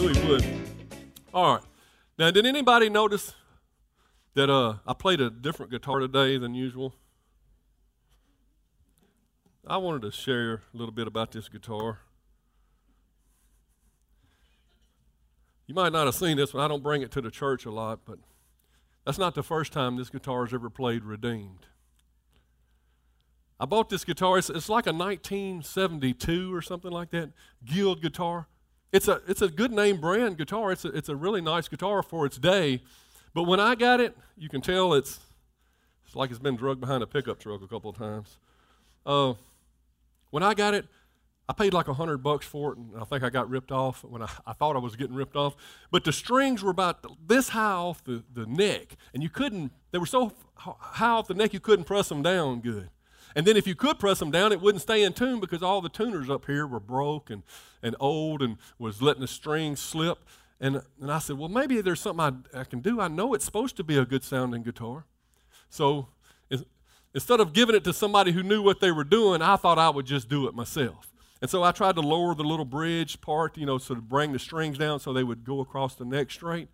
Knew he would. All right. Now, did anybody notice that uh, I played a different guitar today than usual? I wanted to share a little bit about this guitar. You might not have seen this one. I don't bring it to the church a lot, but that's not the first time this guitar has ever played Redeemed. I bought this guitar. It's, it's like a 1972 or something like that, Guild guitar. It's a, it's a good name brand guitar. It's a, it's a really nice guitar for its day. But when I got it, you can tell it's, it's like it's been drugged behind a pickup truck a couple of times. Uh, when I got it, I paid like a hundred bucks for it, and I think I got ripped off when I, I thought I was getting ripped off. But the strings were about this high off the, the neck, and you couldn't, they were so high off the neck you couldn't press them down good. And then if you could press them down, it wouldn't stay in tune because all the tuners up here were broke and, and old and was letting the strings slip. And, and I said, well, maybe there's something I, I can do. I know it's supposed to be a good sounding guitar. So is- instead of giving it to somebody who knew what they were doing, I thought I would just do it myself. And so I tried to lower the little bridge part, you know, so to bring the strings down so they would go across the neck straight.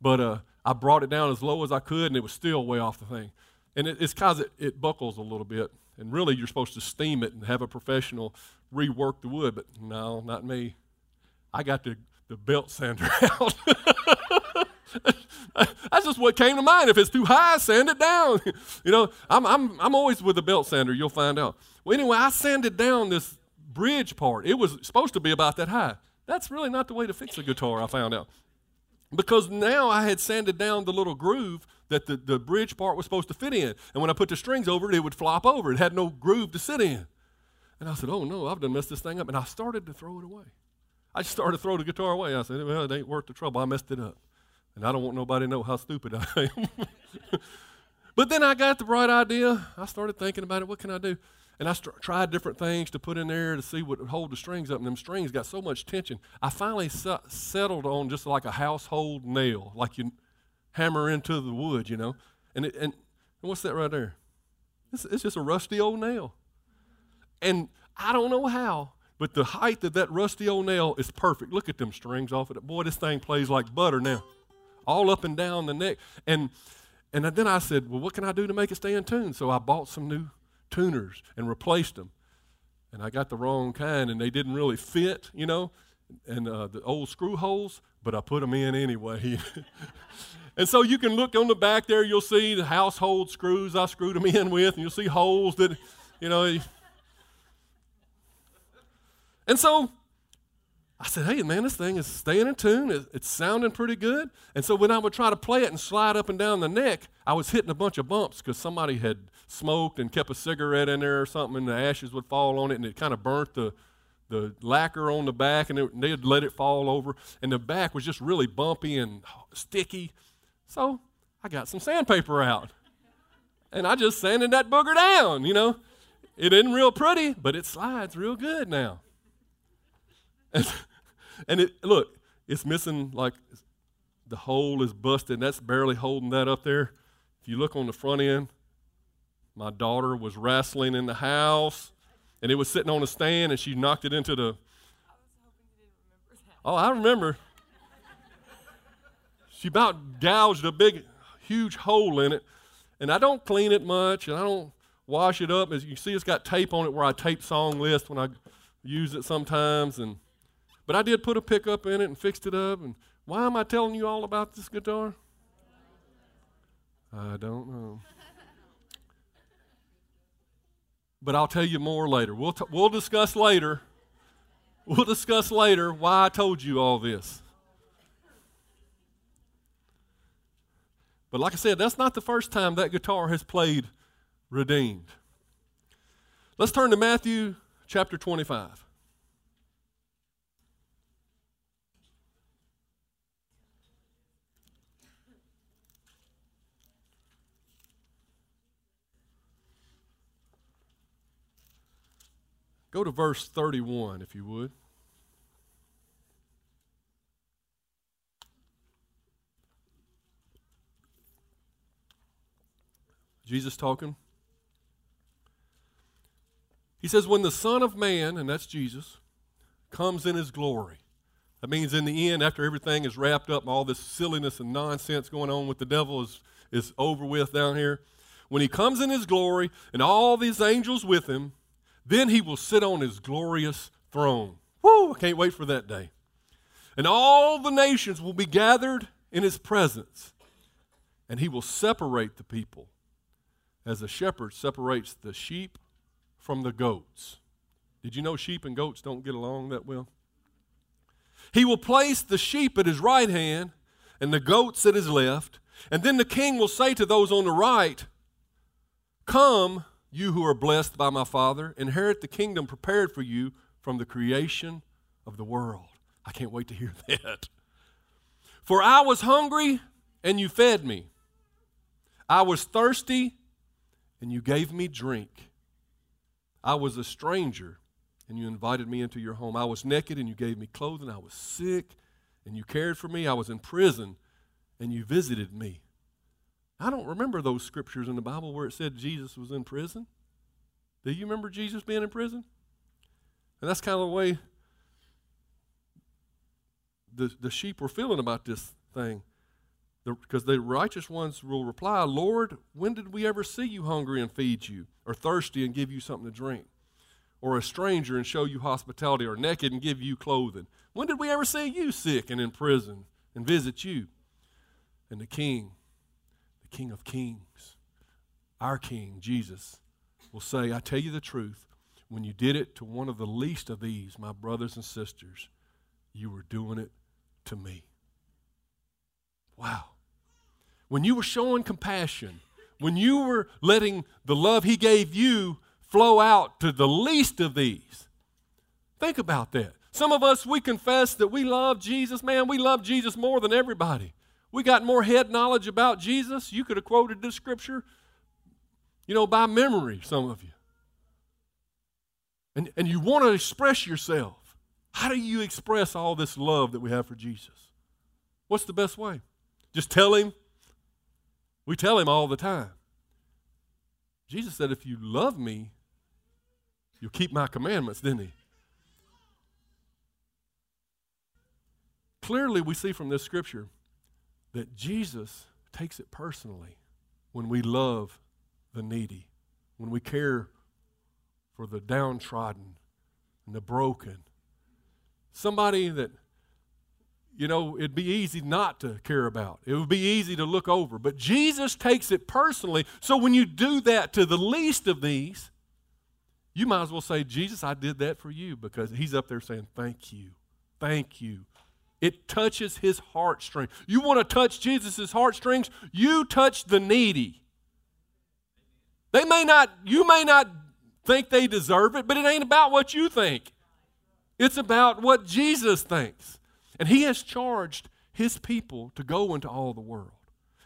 But uh, I brought it down as low as I could, and it was still way off the thing. And it, it's because it, it buckles a little bit. And really, you're supposed to steam it and have a professional rework the wood. But no, not me. I got the, the belt sander out. That's just what came to mind. If it's too high, sand it down. you know, I'm, I'm, I'm always with the belt sander, you'll find out. Well, anyway, I sanded down this bridge part. It was supposed to be about that high. That's really not the way to fix a guitar, I found out. Because now I had sanded down the little groove that the, the bridge part was supposed to fit in. And when I put the strings over it, it would flop over. It had no groove to sit in. And I said, oh no, I've done messed this thing up. And I started to throw it away. I just started to throw the guitar away. I said, well, it ain't worth the trouble. I messed it up. And I don't want nobody to know how stupid I am. but then I got the bright idea. I started thinking about it. What can I do? And I st- tried different things to put in there to see what would hold the strings up. And them strings got so much tension. I finally se- settled on just like a household nail, like you hammer into the wood, you know. And, it, and, and what's that right there? It's, it's just a rusty old nail. And I don't know how, but the height of that rusty old nail is perfect. Look at them strings off of it. Boy, this thing plays like butter now, all up and down the neck. And and then I said, well, what can I do to make it stay in tune? So I bought some new tuners and replaced them. And I got the wrong kind, and they didn't really fit, you know, and uh, the old screw holes, but I put them in anyway. and so you can look on the back there, you'll see the household screws I screwed them in with, and you'll see holes that, you know. And so I said, hey, man, this thing is staying in tune. It's sounding pretty good. And so when I would try to play it and slide up and down the neck, I was hitting a bunch of bumps because somebody had smoked and kept a cigarette in there or something, and the ashes would fall on it, and it kind of burnt the, the lacquer on the back, and it, they'd let it fall over. And the back was just really bumpy and sticky. So I got some sandpaper out. And I just sanded that booger down, you know. It isn't real pretty, but it slides real good now. And, and it look, it's missing like the hole is busted. That's barely holding that up there. If you look on the front end, my daughter was wrestling in the house, and it was sitting on a stand, and she knocked it into the. Oh, I remember. She about gouged a big, huge hole in it, and I don't clean it much, and I don't wash it up. As you see, it's got tape on it where I tape song lists when I use it sometimes, and but I did put a pickup in it and fixed it up. And why am I telling you all about this guitar? I don't know. But I'll tell you more later. We'll, t- we'll discuss later. We'll discuss later why I told you all this. But like I said, that's not the first time that guitar has played redeemed. Let's turn to Matthew chapter 25. Go to verse 31, if you would. Jesus talking. He says, When the Son of Man, and that's Jesus, comes in his glory. That means in the end, after everything is wrapped up, all this silliness and nonsense going on with the devil is, is over with down here. When he comes in his glory and all these angels with him, then he will sit on his glorious throne. Woo! I can't wait for that day. And all the nations will be gathered in his presence, and he will separate the people as a shepherd separates the sheep from the goats. Did you know sheep and goats don't get along that well? He will place the sheep at his right hand and the goats at his left. And then the king will say to those on the right, Come, you who are blessed by my Father, inherit the kingdom prepared for you from the creation of the world. I can't wait to hear that. For I was hungry, and you fed me. I was thirsty, and you gave me drink. I was a stranger, and you invited me into your home. I was naked, and you gave me clothing. I was sick, and you cared for me. I was in prison, and you visited me. I don't remember those scriptures in the Bible where it said Jesus was in prison. Do you remember Jesus being in prison? And that's kind of the way the, the sheep were feeling about this thing. Because the, the righteous ones will reply, Lord, when did we ever see you hungry and feed you, or thirsty and give you something to drink, or a stranger and show you hospitality, or naked and give you clothing? When did we ever see you sick and in prison and visit you? And the king, the king of kings, our king, Jesus, will say, I tell you the truth, when you did it to one of the least of these, my brothers and sisters, you were doing it to me. Wow. When you were showing compassion, when you were letting the love He gave you flow out to the least of these, think about that. Some of us, we confess that we love Jesus. Man, we love Jesus more than everybody. We got more head knowledge about Jesus. You could have quoted this scripture, you know, by memory, some of you. And, and you want to express yourself. How do you express all this love that we have for Jesus? What's the best way? Just tell him. We tell him all the time. Jesus said, If you love me, you'll keep my commandments, didn't he? Clearly, we see from this scripture that Jesus takes it personally when we love the needy, when we care for the downtrodden and the broken. Somebody that you know, it'd be easy not to care about. It would be easy to look over. But Jesus takes it personally. So when you do that to the least of these, you might as well say, Jesus, I did that for you because he's up there saying, Thank you. Thank you. It touches his heartstrings. You want to touch Jesus' heartstrings? You touch the needy. They may not, you may not think they deserve it, but it ain't about what you think. It's about what Jesus thinks. And he has charged his people to go into all the world.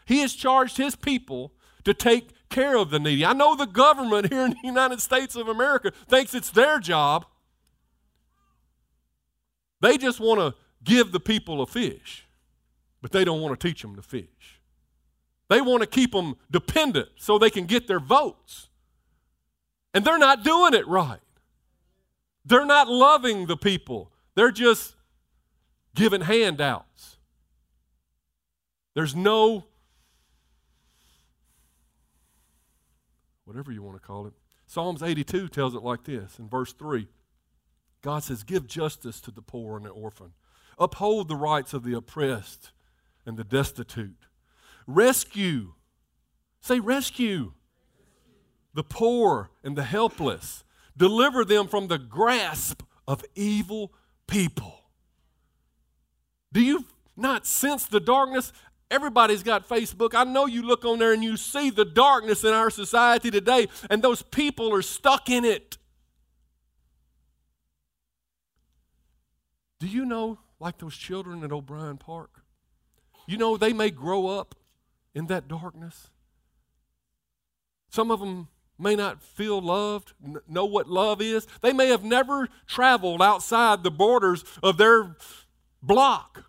He has charged his people to take care of the needy. I know the government here in the United States of America thinks it's their job. They just want to give the people a fish, but they don't want to teach them to fish. They want to keep them dependent so they can get their votes. And they're not doing it right. They're not loving the people. They're just giving handouts. There's no, whatever you want to call it. Psalms 82 tells it like this in verse 3 God says, Give justice to the poor and the orphan, uphold the rights of the oppressed and the destitute, rescue, say, rescue the poor and the helpless, deliver them from the grasp of evil people. Do you not sense the darkness? Everybody's got Facebook. I know you look on there and you see the darkness in our society today, and those people are stuck in it. Do you know, like those children at O'Brien Park? You know, they may grow up in that darkness. Some of them may not feel loved, know what love is. They may have never traveled outside the borders of their block.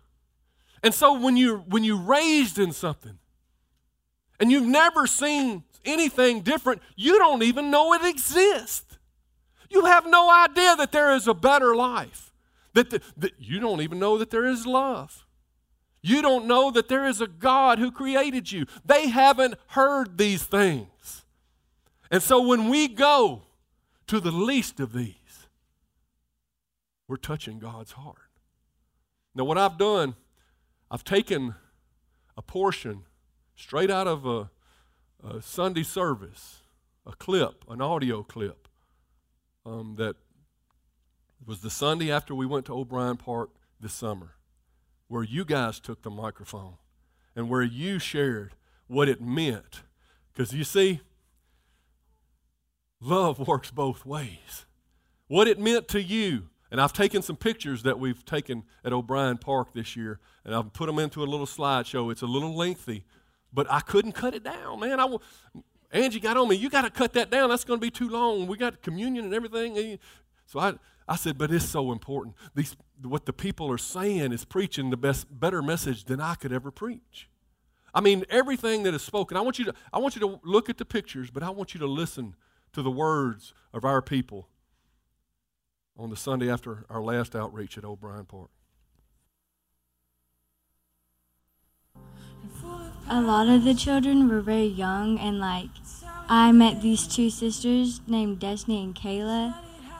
And so when you when you raised in something and you've never seen anything different, you don't even know it exists. You have no idea that there is a better life. That, the, that you don't even know that there is love. You don't know that there is a God who created you. They haven't heard these things. And so when we go to the least of these, we're touching God's heart. Now, what I've done, I've taken a portion straight out of a, a Sunday service, a clip, an audio clip um, that was the Sunday after we went to O'Brien Park this summer, where you guys took the microphone and where you shared what it meant. Because you see, love works both ways. What it meant to you. And I've taken some pictures that we've taken at O'Brien Park this year, and I've put them into a little slideshow. It's a little lengthy, but I couldn't cut it down, man. I, Angie got on me. You got to cut that down. That's going to be too long. We got communion and everything. So I, I said, but it's so important. These, what the people are saying is preaching the best, better message than I could ever preach. I mean, everything that is spoken. I want you to, I want you to look at the pictures, but I want you to listen to the words of our people on the Sunday after our last outreach at O'Brien Park. A lot of the children were very young, and like I met these two sisters named Destiny and Kayla,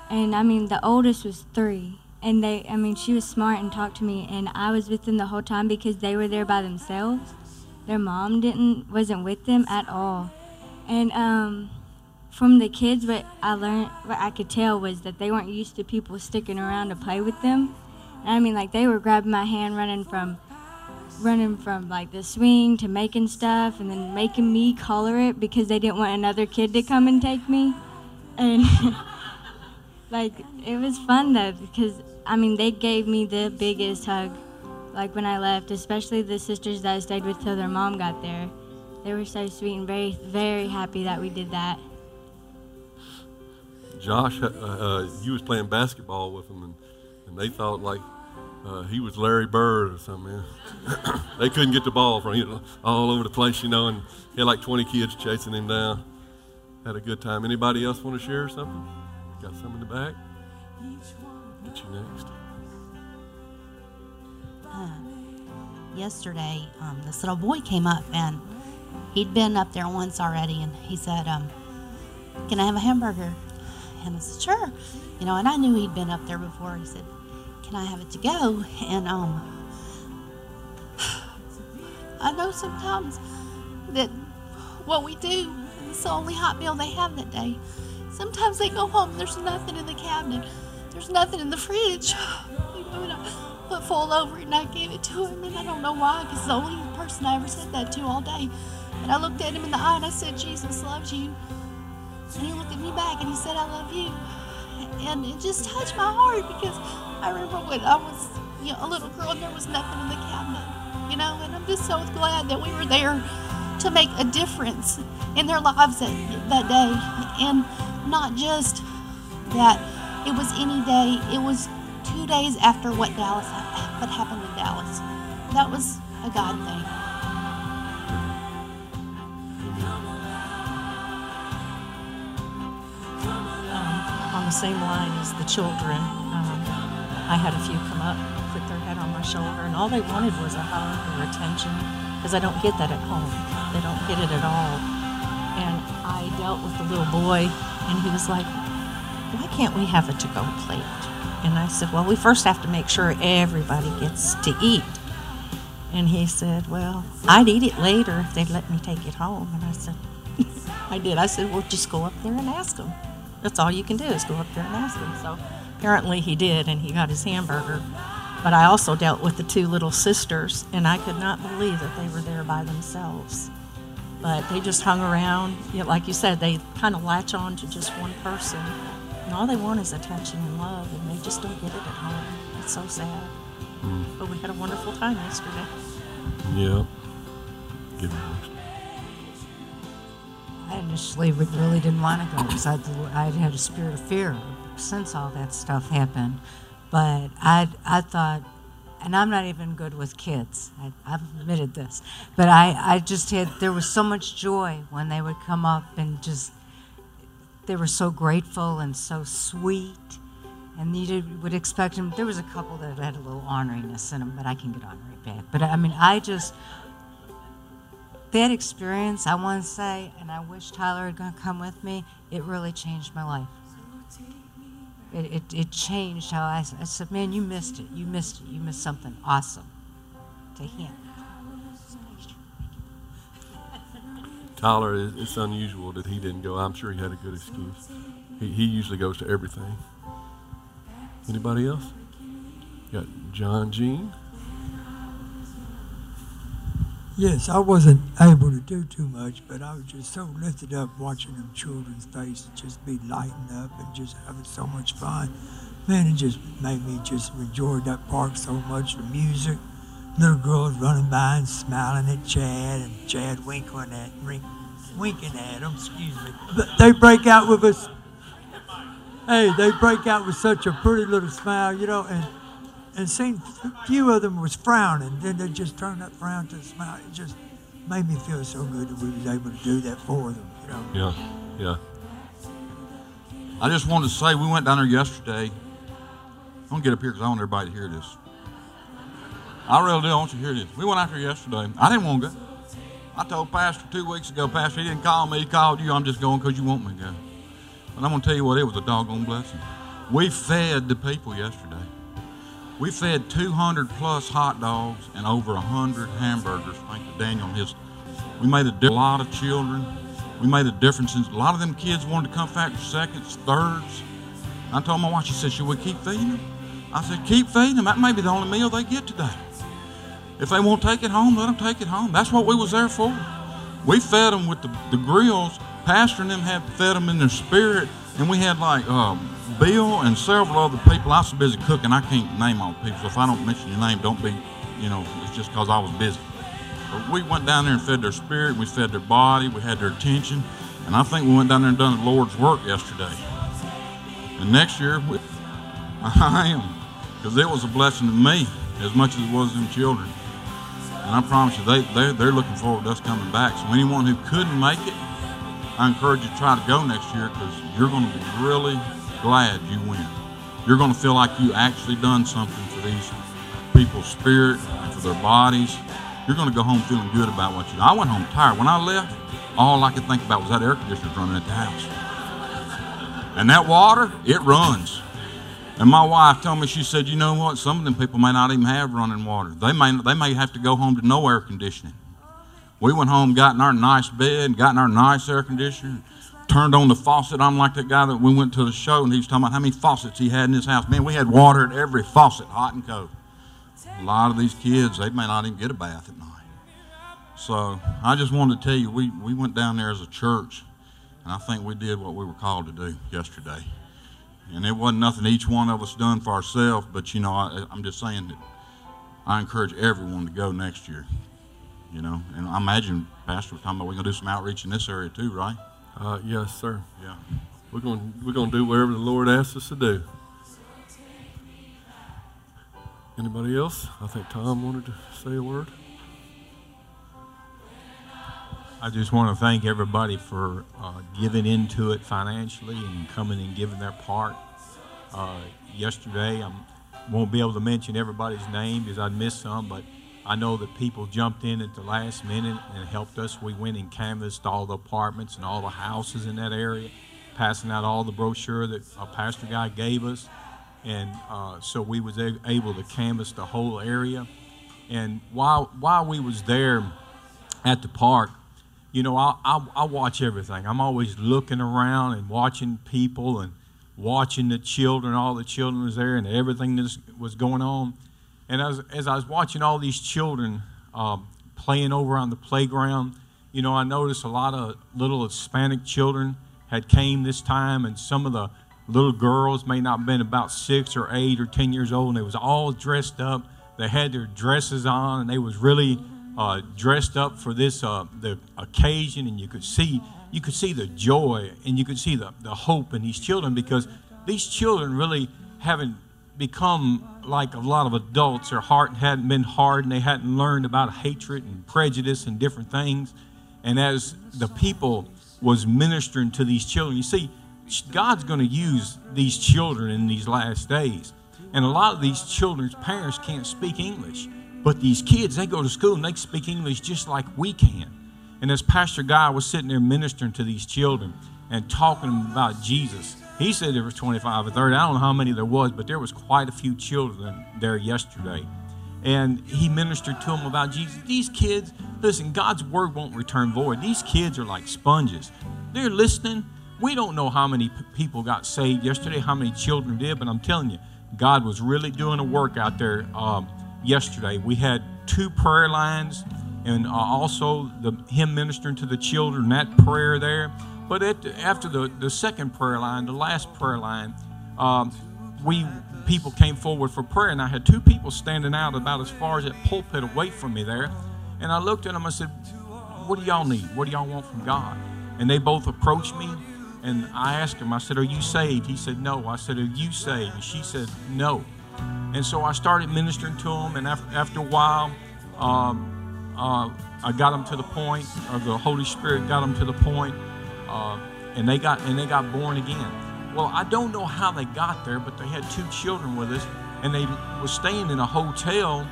and I mean the oldest was three, and they, I mean she was smart and talked to me, and I was with them the whole time because they were there by themselves. Their mom didn't wasn't with them at all, and um, from the kids, what I learned, what I could tell was that they weren't used to people sticking around to play with them. And I mean, like they were grabbing my hand, running from, running from like the swing to making stuff, and then making me color it because they didn't want another kid to come and take me. And like it was fun though because I mean they gave me the biggest hug, like when I left, especially the sisters that I stayed with till their mom got there. They were so sweet and very, very happy that we did that. Josh, uh, uh, you was playing basketball with them, and, and they thought like uh, he was Larry Bird or something. they couldn't get the ball from him all over the place, you know, and he had like 20 kids chasing him down. Had a good time. Anybody else want to share something? Got some in the back? Get you next. Uh, yesterday, um, this little boy came up and he'd been up there once already, and he said, um, "Can I have a hamburger?" And I said, "Sure." You know, and I knew he'd been up there before. He said, "Can I have it to go?" And um, I know sometimes that what we do, it's the only hot meal they have that day. Sometimes they go home, there's nothing in the cabinet, there's nothing in the fridge. You know, and I put full over it and I gave it to him, and I don't know why, because it's the only person I ever said that to all day. And I looked at him in the eye and I said, Jesus loves you. And he looked at me back and he said, I love you. And it just touched my heart because I remember when I was you know, a little girl and there was nothing in the cabinet, you know, and I'm just so glad that we were there to make a difference in their lives that, that day. And not just that it was any day, it was two days after what Dallas what happened in Dallas. That was a God thing. The same line as the children. Um, I had a few come up, put their head on my shoulder, and all they wanted was a hug or attention because I don't get that at home. They don't get it at all. And I dealt with the little boy, and he was like, Why can't we have a to go plate? And I said, Well, we first have to make sure everybody gets to eat. And he said, Well, I'd eat it later if they'd let me take it home. And I said, I did. I said, Well, just go up there and ask them. That's all you can do is go up there and ask them. So apparently he did, and he got his hamburger. But I also dealt with the two little sisters, and I could not believe that they were there by themselves. But they just hung around. You know, like you said, they kind of latch on to just one person. And all they want is attention and love, and they just don't get it at home. It's so sad. Mm. But we had a wonderful time yesterday. Yeah. Give me next. I initially re- really didn't want to go because I'd, I'd had a spirit of fear since all that stuff happened. But I I thought, and I'm not even good with kids. I, I've admitted this, but I I just had there was so much joy when they would come up and just they were so grateful and so sweet. And you did, would expect them. There was a couple that had a little orneriness in them, but I can get ornery back. But I mean, I just that experience, I want to say, and I wish Tyler had come with me. It really changed my life. It, it, it changed how I, I said, man, you missed it. You missed it. You missed something awesome. To him. Tyler, it's unusual that he didn't go. I'm sure he had a good excuse. He, he usually goes to everything. Anybody else? Got John Jean. Yes, I wasn't able to do too much, but I was just so lifted up watching them children's faces just be lighting up and just having so much fun. Man, it just made me just enjoy that park so much. The music, little girls running by and smiling at Chad, and Chad winking at wink, winking at them. Excuse me. But they break out with us. Hey, they break out with such a pretty little smile, you know, and and seen few of them was frowning. Then they just turned that frown to a smile. It just made me feel so good that we was able to do that for them. You know. Yeah, yeah. I just wanted to say we went down there yesterday. I'm gonna get up here because I want everybody to hear this. I really do. I want you to hear this. We went out there yesterday. I didn't want to go. I told Pastor two weeks ago, Pastor, he didn't call me. He called you. I'm just going because you want me to go. But I'm gonna tell you what, it was a doggone blessing. We fed the people yesterday. We fed 200 plus hot dogs and over 100 hamburgers. Thank to Daniel his. We made a di- lot of children. We made a difference. A lot of them kids wanted to come back for seconds, thirds. I told my wife, she said, Should we keep feeding them? I said, Keep feeding them. That may be the only meal they get today. If they won't take it home, let them take it home. That's what we was there for. We fed them with the, the grills. Pastor and them had fed them in their spirit. And we had like um, Bill and several other people. I was so busy cooking, I can't name all the people. So if I don't mention your name, don't be, you know, it's just because I was busy. But we went down there and fed their spirit. We fed their body. We had their attention. And I think we went down there and done the Lord's work yesterday. And next year, we, I am. Because it was a blessing to me as much as it was them children. And I promise you, they, they, they're looking forward to us coming back. So anyone who couldn't make it, I encourage you to try to go next year because you're going to be really glad you went. You're going to feel like you actually done something for these people's spirit and for their bodies. You're going to go home feeling good about what you. I went home tired. When I left, all I could think about was that air conditioner running at the house. And that water, it runs. And my wife told me, she said, you know what? Some of them people may not even have running water. They may, they may have to go home to no air conditioning. We went home, got in our nice bed, got in our nice air conditioner, turned on the faucet. I'm like that guy that we went to the show and he was talking about how many faucets he had in his house. Man, we had water at every faucet, hot and cold. A lot of these kids, they may not even get a bath at night. So I just wanted to tell you, we, we went down there as a church, and I think we did what we were called to do yesterday. And it wasn't nothing each one of us done for ourselves, but you know, I, I'm just saying that I encourage everyone to go next year. You know, and I imagine Pastor was talking about we're gonna do some outreach in this area too, right? Uh, yes, sir. Yeah. We're going we're going to do whatever the Lord asks us to do. Anybody else? I think Tom wanted to say a word. I just want to thank everybody for uh, giving into it financially and coming and giving their part. Uh, yesterday, I won't be able to mention everybody's name because I'd miss some, but I know that people jumped in at the last minute and helped us. We went and canvassed all the apartments and all the houses in that area, passing out all the brochure that a pastor guy gave us, and uh, so we was able to canvass the whole area. And while while we was there at the park, you know, I, I, I watch everything. I'm always looking around and watching people and watching the children. All the children was there and everything that was going on. And as, as I was watching all these children um, playing over on the playground, you know, I noticed a lot of little Hispanic children had came this time, and some of the little girls may not have been about six or eight or ten years old, and they was all dressed up. They had their dresses on, and they was really uh, dressed up for this uh, the occasion, and you could see you could see the joy and you could see the, the hope in these children because these children really haven't become like a lot of adults. Their heart hadn't been hard and they hadn't learned about hatred and prejudice and different things. And as the people was ministering to these children, you see, God's going to use these children in these last days. And a lot of these children's parents can't speak English. But these kids, they go to school and they speak English just like we can. And as Pastor Guy was sitting there ministering to these children and talking about Jesus, he said there was 25 or 30. I don't know how many there was, but there was quite a few children there yesterday. And he ministered to them about Jesus. These kids, listen, God's word won't return void. These kids are like sponges. They're listening. We don't know how many people got saved yesterday, how many children did, but I'm telling you, God was really doing a work out there um, yesterday. We had two prayer lines and uh, also the, him ministering to the children, that prayer there. But after the, the second prayer line, the last prayer line, um, we people came forward for prayer, and I had two people standing out about as far as that pulpit away from me there. And I looked at them, I said, What do y'all need? What do y'all want from God? And they both approached me, and I asked him, I said, Are you saved? He said, No. I said, Are you saved? And she said, No. And so I started ministering to them, and after, after a while, um, uh, I got them to the point, or the Holy Spirit got them to the point, uh, and they got and they got born again. Well, I don't know how they got there, but they had two children with us, and they was staying in a hotel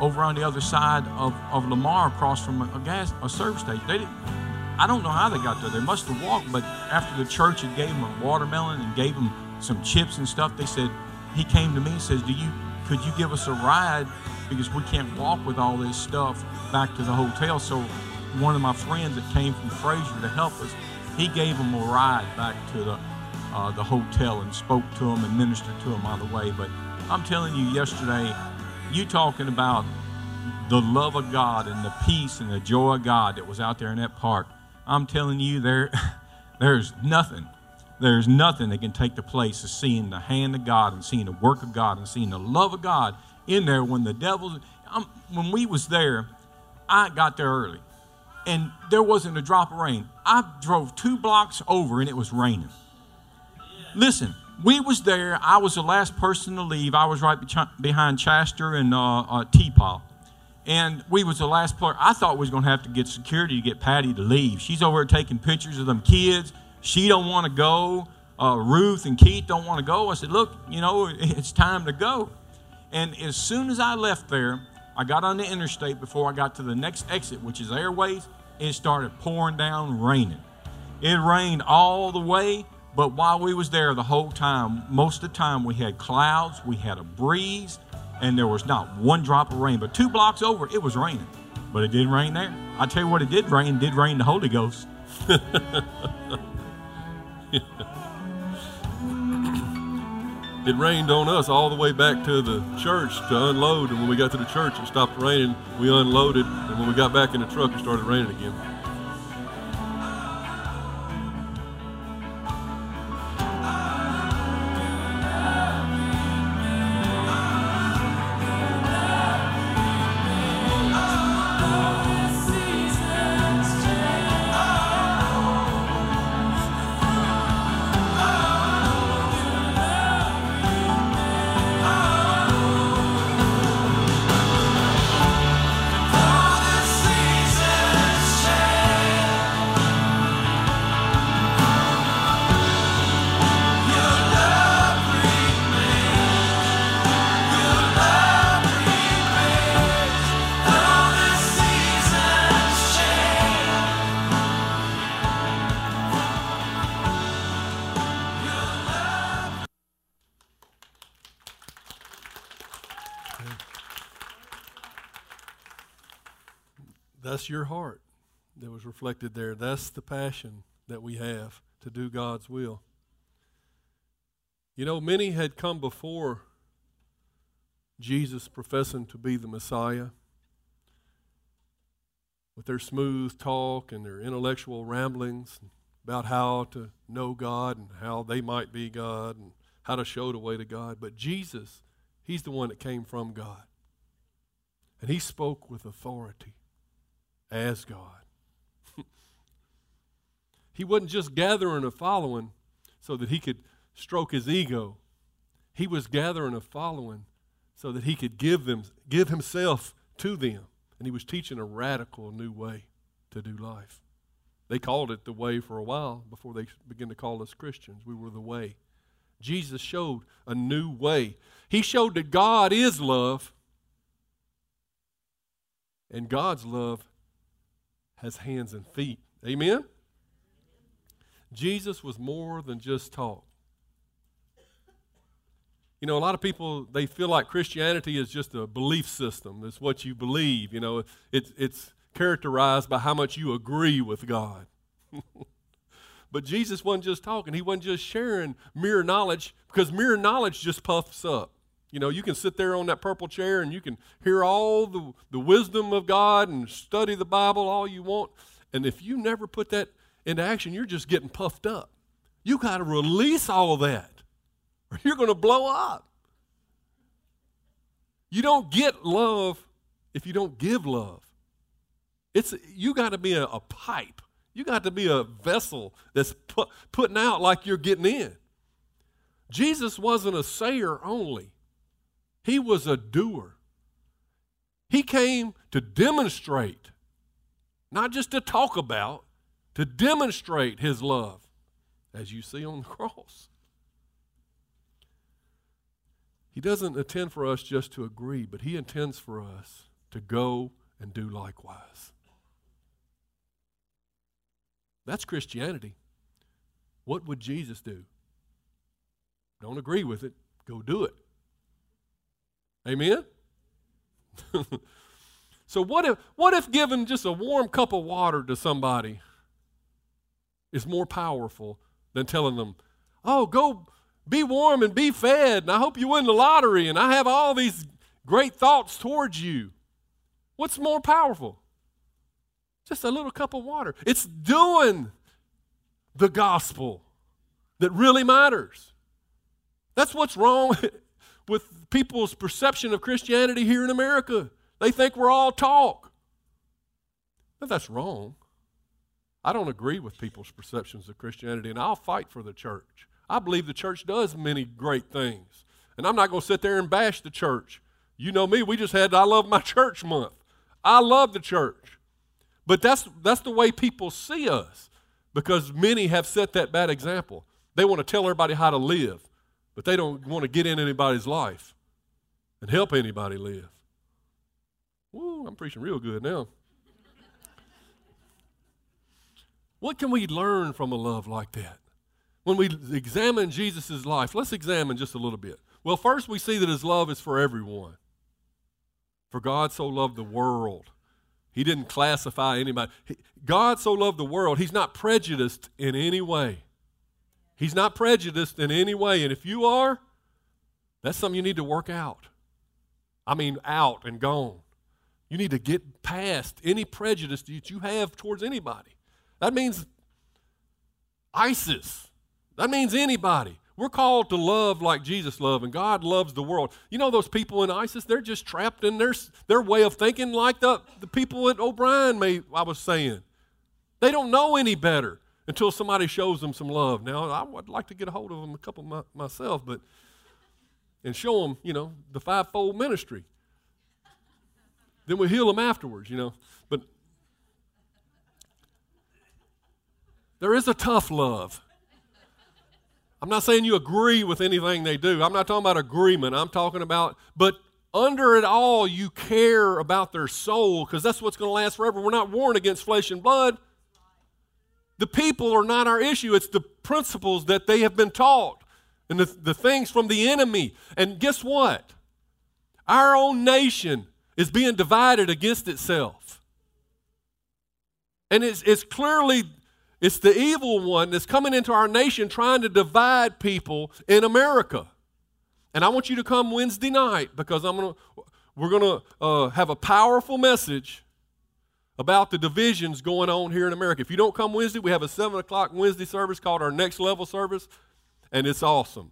over on the other side of, of Lamar, across from a gas a service station. They didn't, I don't know how they got there. They must have walked, but after the church had gave them a watermelon and gave them some chips and stuff, they said he came to me and says, "Do you could you give us a ride because we can't walk with all this stuff back to the hotel?" So one of my friends that came from Frayser to help us, he gave them a ride back to the uh, the hotel and spoke to them and ministered to them on the way. But I'm telling you, yesterday, you talking about the love of God and the peace and the joy of God that was out there in that park. I'm telling you, there, there's nothing, there's nothing that can take the place of seeing the hand of God and seeing the work of God and seeing the love of God in there. When the devil, um, when we was there, I got there early, and there wasn't a drop of rain. I drove two blocks over, and it was raining. Listen, we was there. I was the last person to leave. I was right behind Chester and uh, uh, T-Paw. And we was the last player. I thought we was going to have to get security to get Patty to leave. She's over there taking pictures of them kids. She don't want to go. Uh, Ruth and Keith don't want to go. I said, look, you know, it's time to go. And as soon as I left there, I got on the interstate before I got to the next exit, which is Airways. It started pouring down, raining. It rained all the way but while we was there the whole time, most of the time we had clouds, we had a breeze, and there was not one drop of rain. But two blocks over, it was raining. But it didn't rain there. I tell you what, it did rain. It did rain the Holy Ghost. it rained on us all the way back to the church to unload. And when we got to the church, it stopped raining. We unloaded. And when we got back in the truck, it started raining again. Reflected there. That's the passion that we have to do God's will. You know, many had come before Jesus professing to be the Messiah with their smooth talk and their intellectual ramblings about how to know God and how they might be God and how to show the way to God. But Jesus, He's the one that came from God. And He spoke with authority as God. He wasn't just gathering a following so that he could stroke his ego. He was gathering a following so that he could give them give himself to them. And he was teaching a radical new way to do life. They called it the way for a while before they began to call us Christians. We were the way. Jesus showed a new way. He showed that God is love, and God's love has hands and feet. Amen? Jesus was more than just talk. You know, a lot of people they feel like Christianity is just a belief system. It's what you believe. You know, it's it's characterized by how much you agree with God. but Jesus wasn't just talking; he wasn't just sharing mere knowledge because mere knowledge just puffs up. You know, you can sit there on that purple chair and you can hear all the, the wisdom of God and study the Bible all you want. And if you never put that into action, you're just getting puffed up. You got to release all of that or you're going to blow up. You don't get love if you don't give love. It's you got to be a, a, pipe. You got to be a vessel that's put, putting out like you're getting in. Jesus wasn't a sayer only. He was a doer. He came to demonstrate, not just to talk about, to demonstrate his love, as you see on the cross. He doesn't intend for us just to agree, but He intends for us to go and do likewise. That's Christianity. What would Jesus do? Don't agree with it, go do it. Amen? so what if what if giving just a warm cup of water to somebody is more powerful than telling them, "Oh, go be warm and be fed, and I hope you win the lottery, and I have all these great thoughts towards you. What's more powerful? Just a little cup of water. It's doing the gospel that really matters. That's what's wrong with people's perception of Christianity here in America. They think we're all talk. That's wrong. I don't agree with people's perceptions of Christianity, and I'll fight for the church. I believe the church does many great things. And I'm not going to sit there and bash the church. You know me, we just had I love my church month. I love the church. But that's that's the way people see us because many have set that bad example. They want to tell everybody how to live, but they don't want to get in anybody's life and help anybody live. Woo, I'm preaching real good now. What can we learn from a love like that? when we examine Jesus' life, let's examine just a little bit. Well, first we see that his love is for everyone. For God so loved the world. He didn't classify anybody. God so loved the world, he's not prejudiced in any way. He's not prejudiced in any way. And if you are, that's something you need to work out. I mean, out and gone. You need to get past any prejudice that you have towards anybody. That means ISIS. That means anybody. We're called to love like Jesus loved, and God loves the world. You know those people in ISIS, they're just trapped in their, their way of thinking like the, the people at O'Brien may, I was saying. They don't know any better until somebody shows them some love. Now, I would like to get a hold of them a couple my, myself, but and show them, you know, the fivefold ministry. Then we heal them afterwards, you know. But there is a tough love. I'm not saying you agree with anything they do. I'm not talking about agreement. I'm talking about, but under it all, you care about their soul because that's what's going to last forever. We're not warring against flesh and blood. The people are not our issue, it's the principles that they have been taught and the, the things from the enemy. And guess what? Our own nation is being divided against itself. And it's, it's clearly it's the evil one that's coming into our nation trying to divide people in America. And I want you to come Wednesday night because I'm gonna, we're going to uh, have a powerful message about the divisions going on here in America. If you don't come Wednesday, we have a 7 o'clock Wednesday service called our Next Level service, and it's awesome.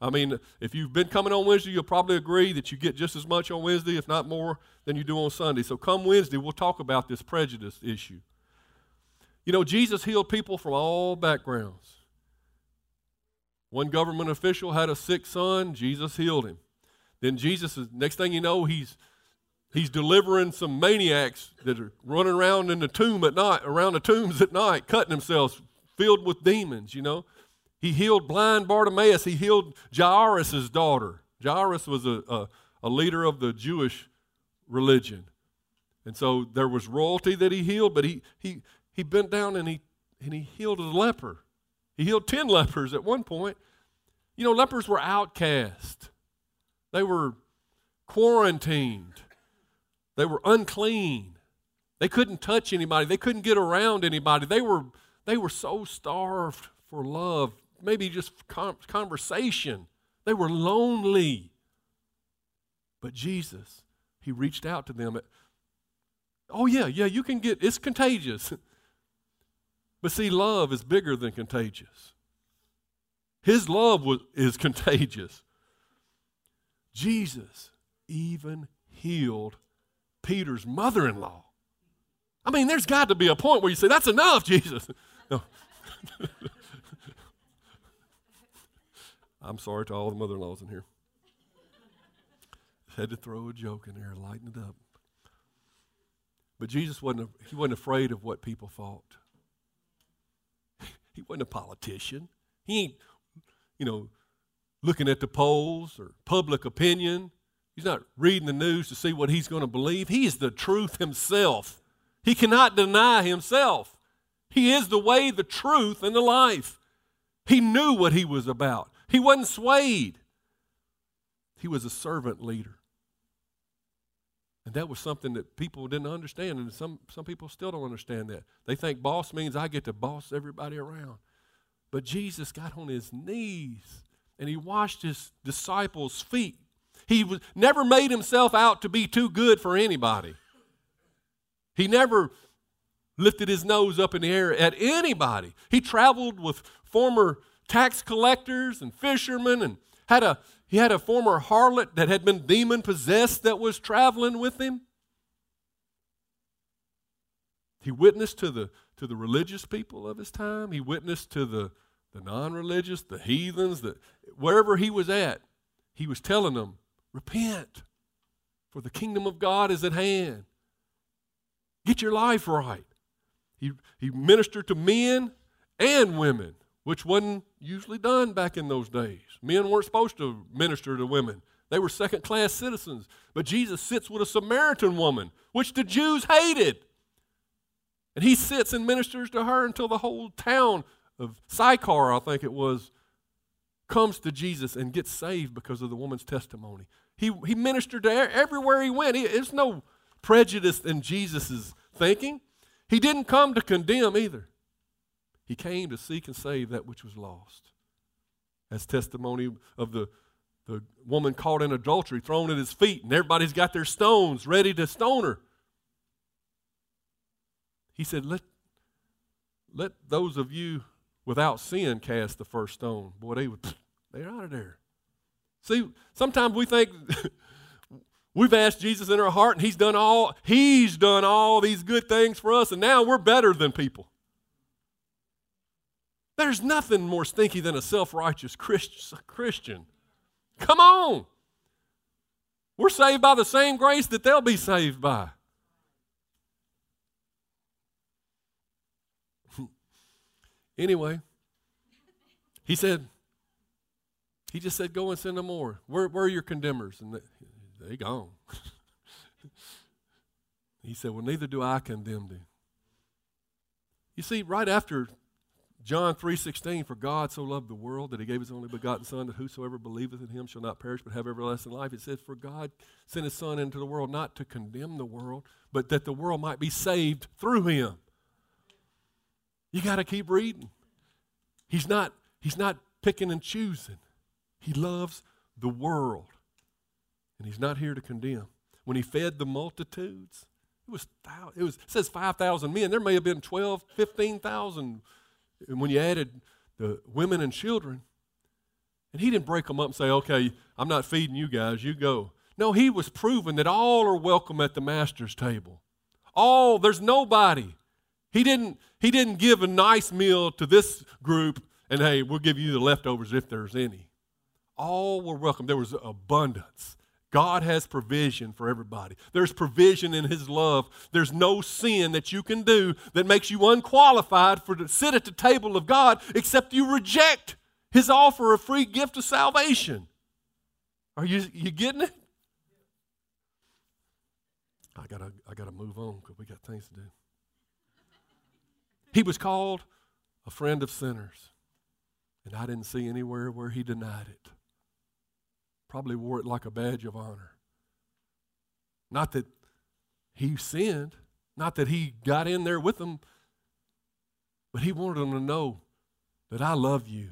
I mean, if you've been coming on Wednesday, you'll probably agree that you get just as much on Wednesday, if not more, than you do on Sunday. So come Wednesday, we'll talk about this prejudice issue. You know, Jesus healed people from all backgrounds. One government official had a sick son, Jesus healed him. Then Jesus next thing you know, he's he's delivering some maniacs that are running around in the tomb at night, around the tombs at night, cutting themselves, filled with demons, you know. He healed blind Bartimaeus. He healed Jairus' daughter. Jairus was a, a, a leader of the Jewish religion. And so there was royalty that he healed, but he, he, he bent down and he, and he healed a leper. He healed 10 lepers at one point. You know, lepers were outcast, they were quarantined, they were unclean. They couldn't touch anybody, they couldn't get around anybody. They were, they were so starved for love, maybe just conversation. They were lonely. But Jesus, He reached out to them. Oh, yeah, yeah, you can get, it's contagious. But see, love is bigger than contagious. His love was, is contagious. Jesus even healed Peter's mother in law. I mean, there's got to be a point where you say, That's enough, Jesus. No. I'm sorry to all the mother in laws in here. Had to throw a joke in there, lighten it up. But Jesus wasn't, he wasn't afraid of what people thought. He wasn't a politician. He ain't, you know, looking at the polls or public opinion. He's not reading the news to see what he's going to believe. He is the truth himself. He cannot deny himself. He is the way, the truth, and the life. He knew what he was about. He wasn't swayed. He was a servant leader. And that was something that people didn't understand, and some, some people still don't understand that. They think boss means I get to boss everybody around. But Jesus got on his knees and he washed his disciples' feet. He was, never made himself out to be too good for anybody. He never lifted his nose up in the air at anybody. He traveled with former tax collectors and fishermen and had a he had a former harlot that had been demon possessed that was traveling with him. He witnessed to the to the religious people of his time. He witnessed to the the non-religious, the heathens, the wherever he was at. He was telling them, "Repent, for the kingdom of God is at hand. Get your life right." He he ministered to men and women which wasn't usually done back in those days. Men weren't supposed to minister to women, they were second class citizens. But Jesus sits with a Samaritan woman, which the Jews hated. And he sits and ministers to her until the whole town of Sychar, I think it was, comes to Jesus and gets saved because of the woman's testimony. He, he ministered to everywhere he went. He, there's no prejudice in Jesus' thinking. He didn't come to condemn either. He came to seek and save that which was lost. As testimony of the, the woman caught in adultery, thrown at his feet, and everybody's got their stones ready to stone her. He said, Let, let those of you without sin cast the first stone. Boy, they would, they're out of there. See, sometimes we think we've asked Jesus in our heart and he's done all he's done all these good things for us and now we're better than people. There's nothing more stinky than a self righteous Christian. Come on. We're saved by the same grace that they'll be saved by. anyway, he said, he just said, go and send them more. Where, where are your condemners? And they, they gone. he said, well, neither do I condemn them. You see, right after John 3:16 for God so loved the world that he gave his only begotten son that whosoever believeth in him shall not perish but have everlasting life. It says for God sent his son into the world not to condemn the world but that the world might be saved through him. You got to keep reading. He's not he's not picking and choosing. He loves the world. And he's not here to condemn. When he fed the multitudes, it was it was it says 5,000 men. There may have been 12, 15,000 and when you added the women and children, and he didn't break them up and say, okay, I'm not feeding you guys, you go. No, he was proving that all are welcome at the master's table. All, there's nobody. He didn't, he didn't give a nice meal to this group and hey, we'll give you the leftovers if there's any. All were welcome. There was abundance. God has provision for everybody. There's provision in His love. There's no sin that you can do that makes you unqualified for to sit at the table of God except you reject His offer of free gift of salvation. Are you, you getting it? I gotta, I gotta move on because we got things to do. He was called a friend of sinners, and I didn't see anywhere where he denied it. Probably wore it like a badge of honor. Not that he sinned, not that he got in there with them, but he wanted them to know that I love you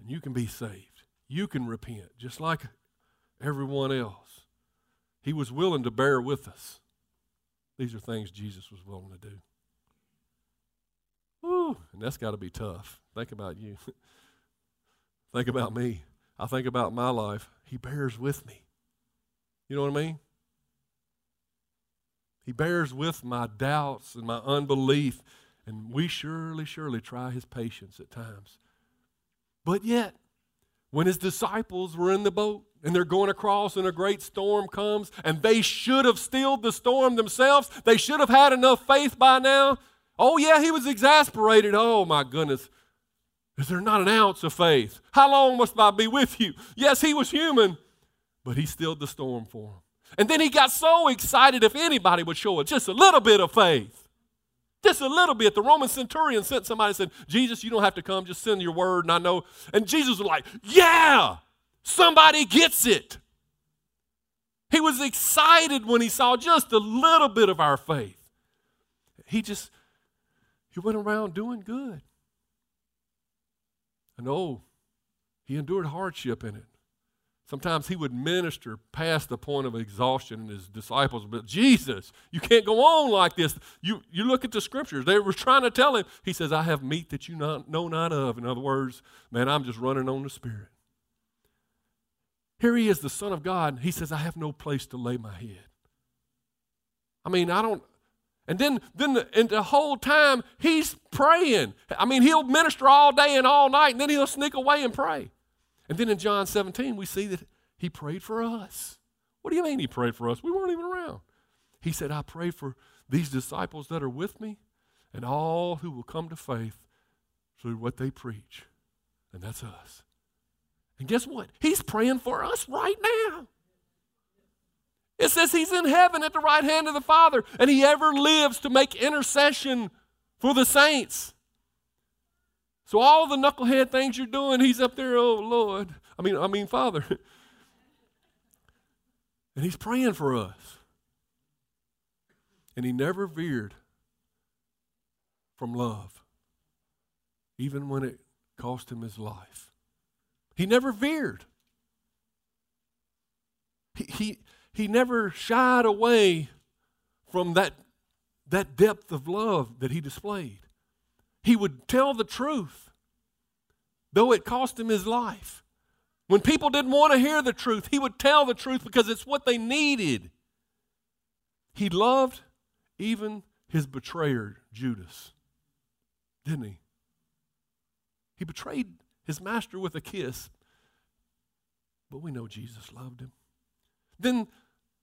and you can be saved. You can repent just like everyone else. He was willing to bear with us. These are things Jesus was willing to do. Woo, and that's got to be tough. Think about you. think about me. I think about my life. He bears with me. You know what I mean? He bears with my doubts and my unbelief, and we surely, surely try his patience at times. But yet, when his disciples were in the boat and they're going across and a great storm comes and they should have stilled the storm themselves, they should have had enough faith by now. Oh, yeah, he was exasperated. Oh, my goodness. Is there not an ounce of faith? How long must I be with you? Yes, he was human, but he stilled the storm for him. And then he got so excited if anybody would show it just a little bit of faith. Just a little bit. The Roman centurion sent somebody and said, Jesus, you don't have to come, just send your word, and I know. And Jesus was like, Yeah, somebody gets it. He was excited when he saw just a little bit of our faith. He just, he went around doing good. Oh, he endured hardship in it. Sometimes he would minister past the point of exhaustion in his disciples. But Jesus, you can't go on like this. You, you look at the scriptures. They were trying to tell him. He says, I have meat that you not, know not of. In other words, man, I'm just running on the Spirit. Here he is, the Son of God. He says, I have no place to lay my head. I mean, I don't. And then, then the, and the whole time he's praying. I mean, he'll minister all day and all night, and then he'll sneak away and pray. And then in John 17, we see that he prayed for us. What do you mean he prayed for us? We weren't even around. He said, I pray for these disciples that are with me and all who will come to faith through what they preach. And that's us. And guess what? He's praying for us right now. It says he's in heaven at the right hand of the Father, and he ever lives to make intercession for the saints. So all the knucklehead things you're doing, he's up there, oh Lord. I mean, I mean, Father. and he's praying for us. And he never veered from love, even when it cost him his life. He never veered. He, he, he never shied away from that, that depth of love that he displayed. He would tell the truth, though it cost him his life. When people didn't want to hear the truth, he would tell the truth because it's what they needed. He loved even his betrayer, Judas, didn't he? He betrayed his master with a kiss, but we know Jesus loved him. Then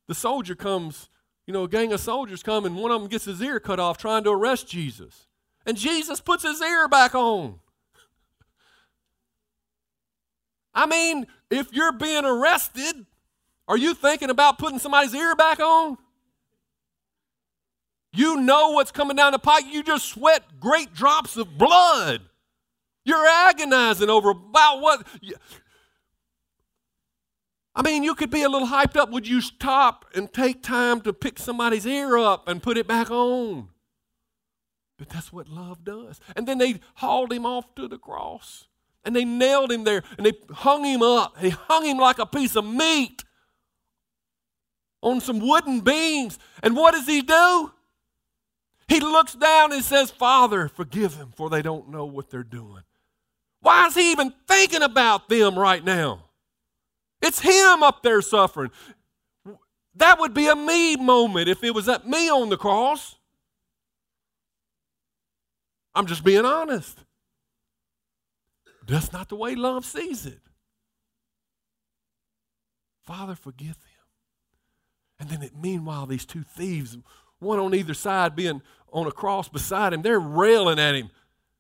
the soldier comes, you know, a gang of soldiers come, and one of them gets his ear cut off trying to arrest Jesus. And Jesus puts his ear back on. I mean, if you're being arrested, are you thinking about putting somebody's ear back on? You know what's coming down the pike. You just sweat great drops of blood. You're agonizing over about what. I mean, you could be a little hyped up. Would you stop and take time to pick somebody's ear up and put it back on? But that's what love does. And then they hauled him off to the cross. And they nailed him there and they hung him up. They hung him like a piece of meat on some wooden beams. And what does he do? He looks down and says, Father, forgive them, for they don't know what they're doing. Why is he even thinking about them right now? It's him up there suffering. That would be a me moment if it was at me on the cross. I'm just being honest. That's not the way love sees it. Father, forgive them. And then, it, meanwhile, these two thieves, one on either side, being on a cross beside him, they're railing at him.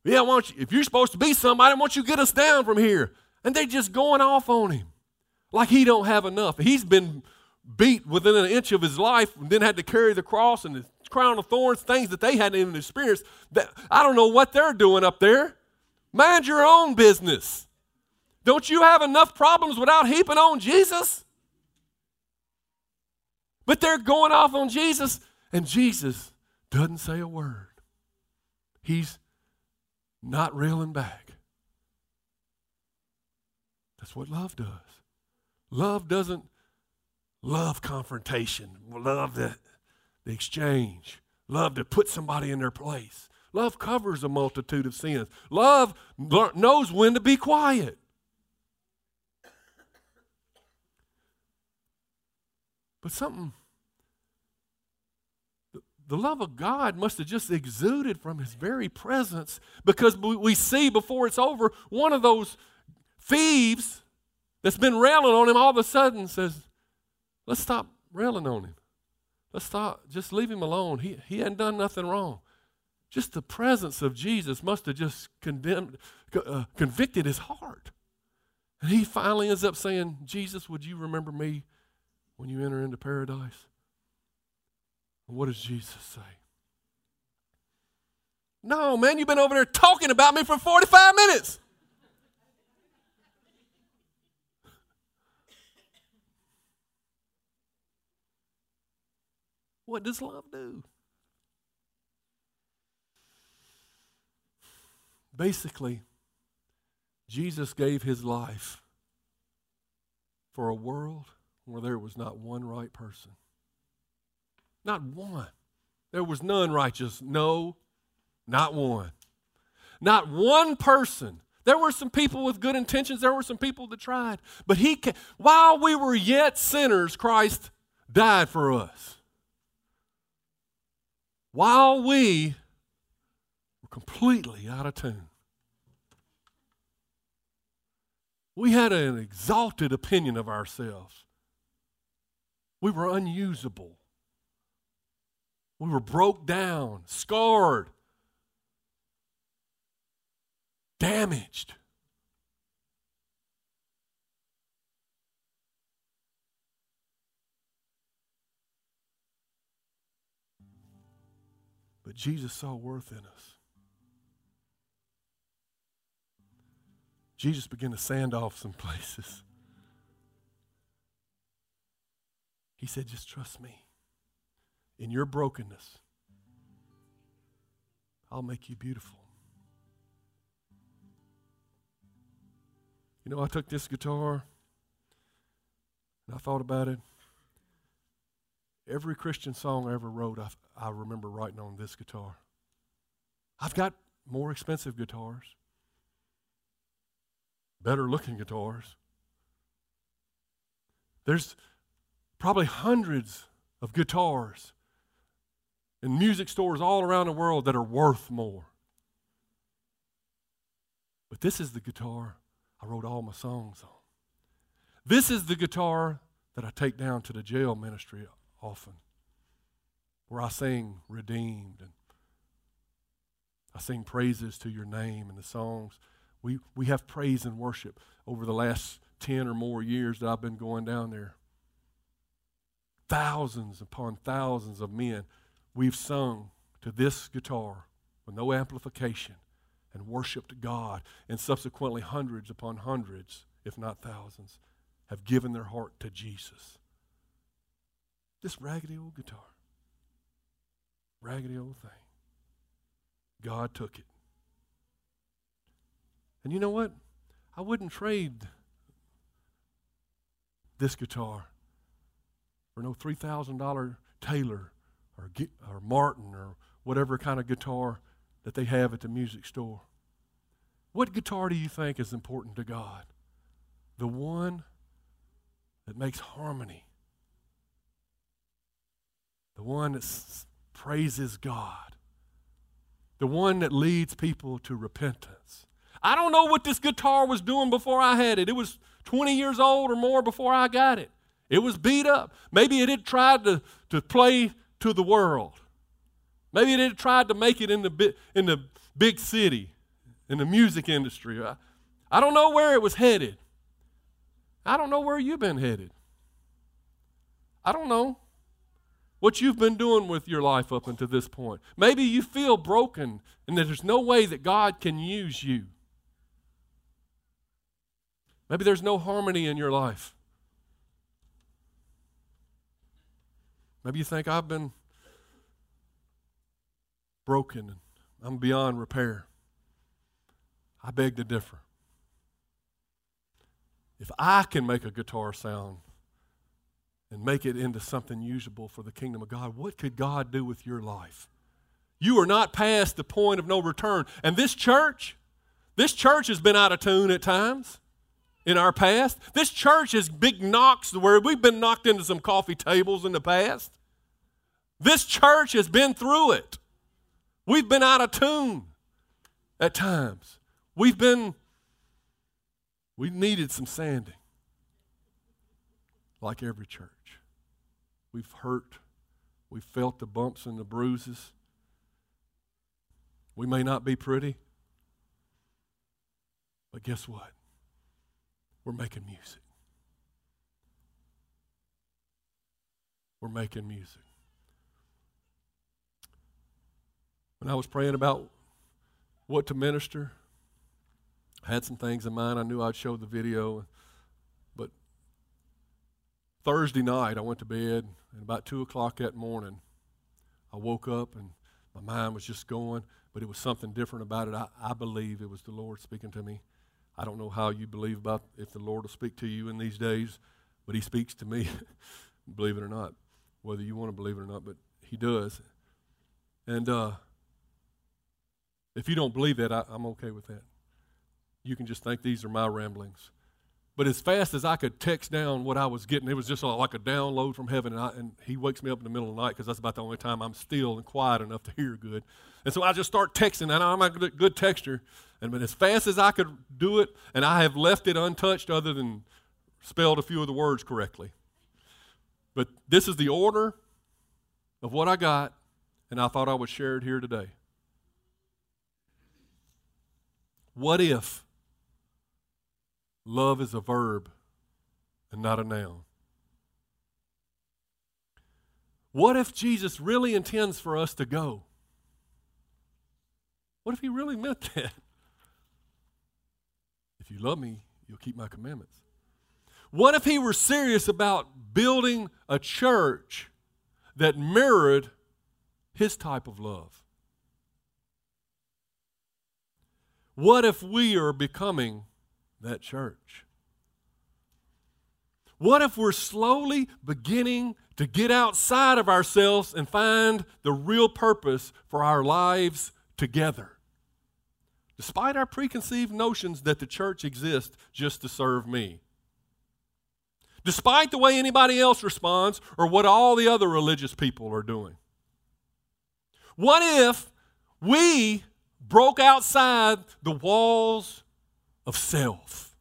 Yeah, why don't you, if you're supposed to be somebody, why don't you get us down from here? And they're just going off on him like he don't have enough. He's been beat within an inch of his life and then had to carry the cross and the crown of thorns, things that they hadn't even experienced. That, I don't know what they're doing up there. Mind your own business. Don't you have enough problems without heaping on Jesus? But they're going off on Jesus, and Jesus doesn't say a word. He's not reeling back. That's what love does. Love doesn't love confrontation, love the, the exchange, love to put somebody in their place. Love covers a multitude of sins. Love knows when to be quiet. But something, the love of God must have just exuded from his very presence because we see before it's over one of those thieves that's been railing on him all of a sudden says, Let's stop railing on him. Let's stop, just leave him alone. He, he hadn't done nothing wrong. Just the presence of Jesus must have just condemned, uh, convicted his heart. And he finally ends up saying, Jesus, would you remember me when you enter into paradise? what does Jesus say? No, man, you've been over there talking about me for 45 minutes. What does love do? Basically, Jesus gave his life for a world where there was not one right person. Not one. There was none righteous. No, not one. Not one person. There were some people with good intentions. There were some people that tried. But he, while we were yet sinners, Christ died for us. While we were completely out of tune. We had an exalted opinion of ourselves. We were unusable. We were broke down, scarred, damaged. But Jesus saw worth in us. Jesus began to sand off some places. He said, Just trust me in your brokenness, I'll make you beautiful. You know, I took this guitar and I thought about it. Every Christian song I ever wrote, I, I remember writing on this guitar. I've got more expensive guitars, better looking guitars. There's probably hundreds of guitars in music stores all around the world that are worth more. But this is the guitar I wrote all my songs on. This is the guitar that I take down to the jail ministry often, where I sing redeemed and I sing praises to your name and the songs. We, we have praise and worship over the last 10 or more years that I've been going down there. Thousands upon thousands of men we've sung to this guitar with no amplification and worshiped God, and subsequently hundreds upon hundreds, if not thousands, have given their heart to Jesus. This raggedy old guitar, raggedy old thing, God took it. And you know what? I wouldn't trade this guitar for no $3,000 Taylor or, or Martin or whatever kind of guitar that they have at the music store. What guitar do you think is important to God? The one that makes harmony, the one that s- praises God, the one that leads people to repentance. I don't know what this guitar was doing before I had it. It was 20 years old or more before I got it. It was beat up. Maybe it had tried to, to play to the world. Maybe it had tried to make it in the, bi- in the big city, in the music industry. I, I don't know where it was headed. I don't know where you've been headed. I don't know what you've been doing with your life up until this point. Maybe you feel broken and that there's no way that God can use you. Maybe there's no harmony in your life. Maybe you think I've been broken and I'm beyond repair. I beg to differ. If I can make a guitar sound and make it into something usable for the kingdom of God, what could God do with your life? You are not past the point of no return. And this church, this church has been out of tune at times in our past. This church has big knocks where we've been knocked into some coffee tables in the past. This church has been through it. We've been out of tune at times. We've been, we needed some sanding, like every church. We've hurt. We've felt the bumps and the bruises. We may not be pretty, but guess what? We're making music. We're making music. When I was praying about what to minister, I had some things in mind. I knew I'd show the video. Thursday night, I went to bed, and about 2 o'clock that morning, I woke up and my mind was just going, but it was something different about it. I, I believe it was the Lord speaking to me. I don't know how you believe about if the Lord will speak to you in these days, but He speaks to me, believe it or not, whether you want to believe it or not, but He does. And uh, if you don't believe that, I, I'm okay with that. You can just think these are my ramblings. But as fast as I could text down what I was getting, it was just like a download from heaven. And, I, and he wakes me up in the middle of the night because that's about the only time I'm still and quiet enough to hear good. And so I just start texting, and I'm a good, good texture. And but as fast as I could do it, and I have left it untouched other than spelled a few of the words correctly. But this is the order of what I got, and I thought I would share it here today. What if love is a verb and not a noun? What if Jesus really intends for us to go? What if he really meant that? If you love me, you'll keep my commandments. What if he were serious about building a church that mirrored his type of love? What if we are becoming that church? What if we're slowly beginning to get outside of ourselves and find the real purpose for our lives together? Despite our preconceived notions that the church exists just to serve me. Despite the way anybody else responds or what all the other religious people are doing. What if we broke outside the walls of self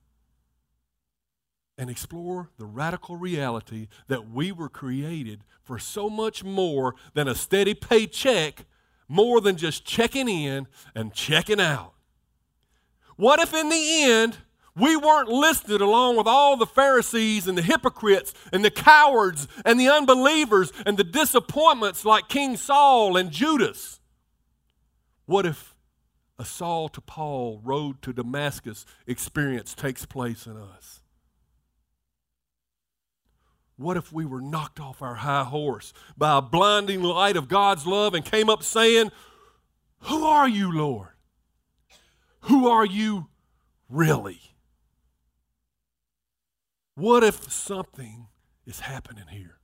and explore the radical reality that we were created for so much more than a steady paycheck, more than just checking in and checking out. What if in the end, we weren't listed along with all the Pharisees and the hypocrites and the cowards and the unbelievers and the disappointments like King Saul and Judas? What if a Saul to Paul, road to Damascus experience takes place in us? What if we were knocked off our high horse by a blinding light of God's love and came up saying, Who are you, Lord? Who are you really? What if something is happening here?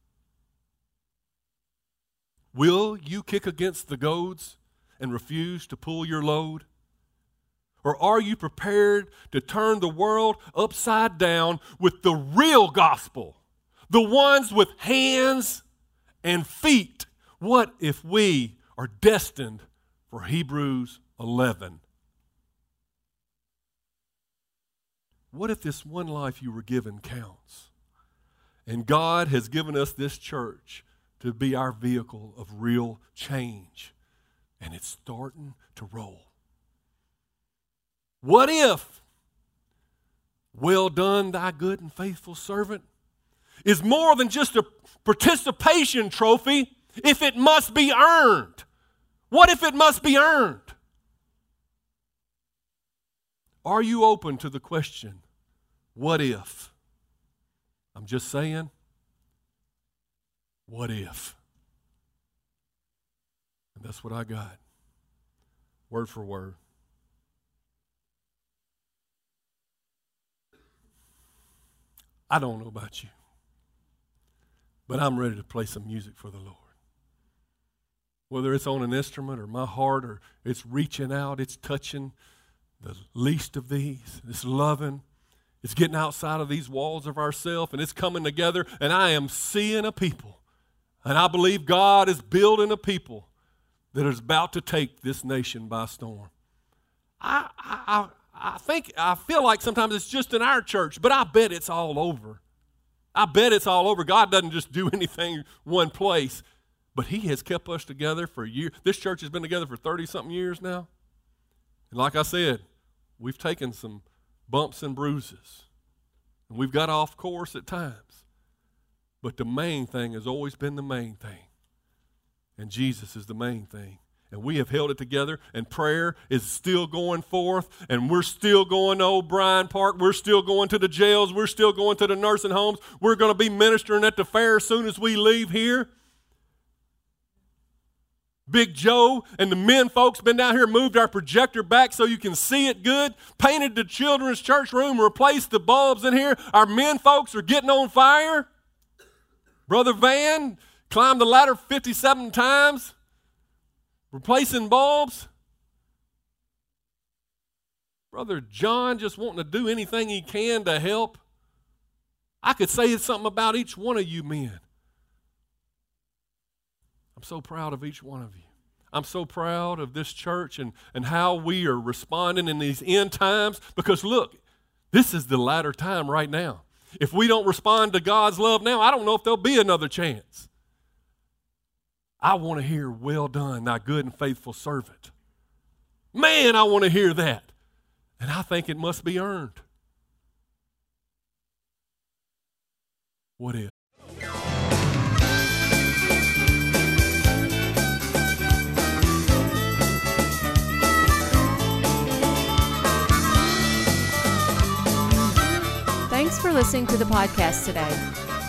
Will you kick against the goads and refuse to pull your load? Or are you prepared to turn the world upside down with the real gospel? The ones with hands and feet. What if we are destined for Hebrews 11. What if this one life you were given counts? And God has given us this church to be our vehicle of real change. And it's starting to roll. What if, well done, thy good and faithful servant, is more than just a participation trophy if it must be earned? What if it must be earned? Are you open to the question, what if? I'm just saying, what if? That's what I got, word for word. I don't know about you, but I'm ready to play some music for the Lord. Whether it's on an instrument or my heart or it's reaching out, it's touching the least of these, it's loving, it's getting outside of these walls of ourself and it's coming together, and I am seeing a people. And I believe God is building a people that is about to take this nation by storm. I, I, I think, I feel like sometimes it's just in our church, but I bet it's all over. I bet it's all over. God doesn't just do anything one place, but He has kept us together for years. This church has been together for 30 something years now. And like I said, we've taken some bumps and bruises, and we've got off course at times. But the main thing has always been the main thing, and Jesus is the main thing and we have held it together, and prayer is still going forth, and we're still going to O'Brien Park, we're still going to the jails, we're still going to the nursing homes, we're going to be ministering at the fair as soon as we leave here. Big Joe and the men folks been down here, moved our projector back so you can see it good, painted the children's church room, replaced the bulbs in here. Our men folks are getting on fire. Brother Van climbed the ladder 57 times replacing bulbs. Brother John just wanting to do anything he can to help. I could say something about each one of you men. I'm so proud of each one of you. I'm so proud of this church and, and how we are responding in these end times because look, this is the latter time right now. If we don't respond to God's love now, I don't know if there'll be another chance. I want to hear, Well done, thy good and faithful servant. Man, I want to hear that. And I think it must be earned. What if? Thanks for listening to the podcast today.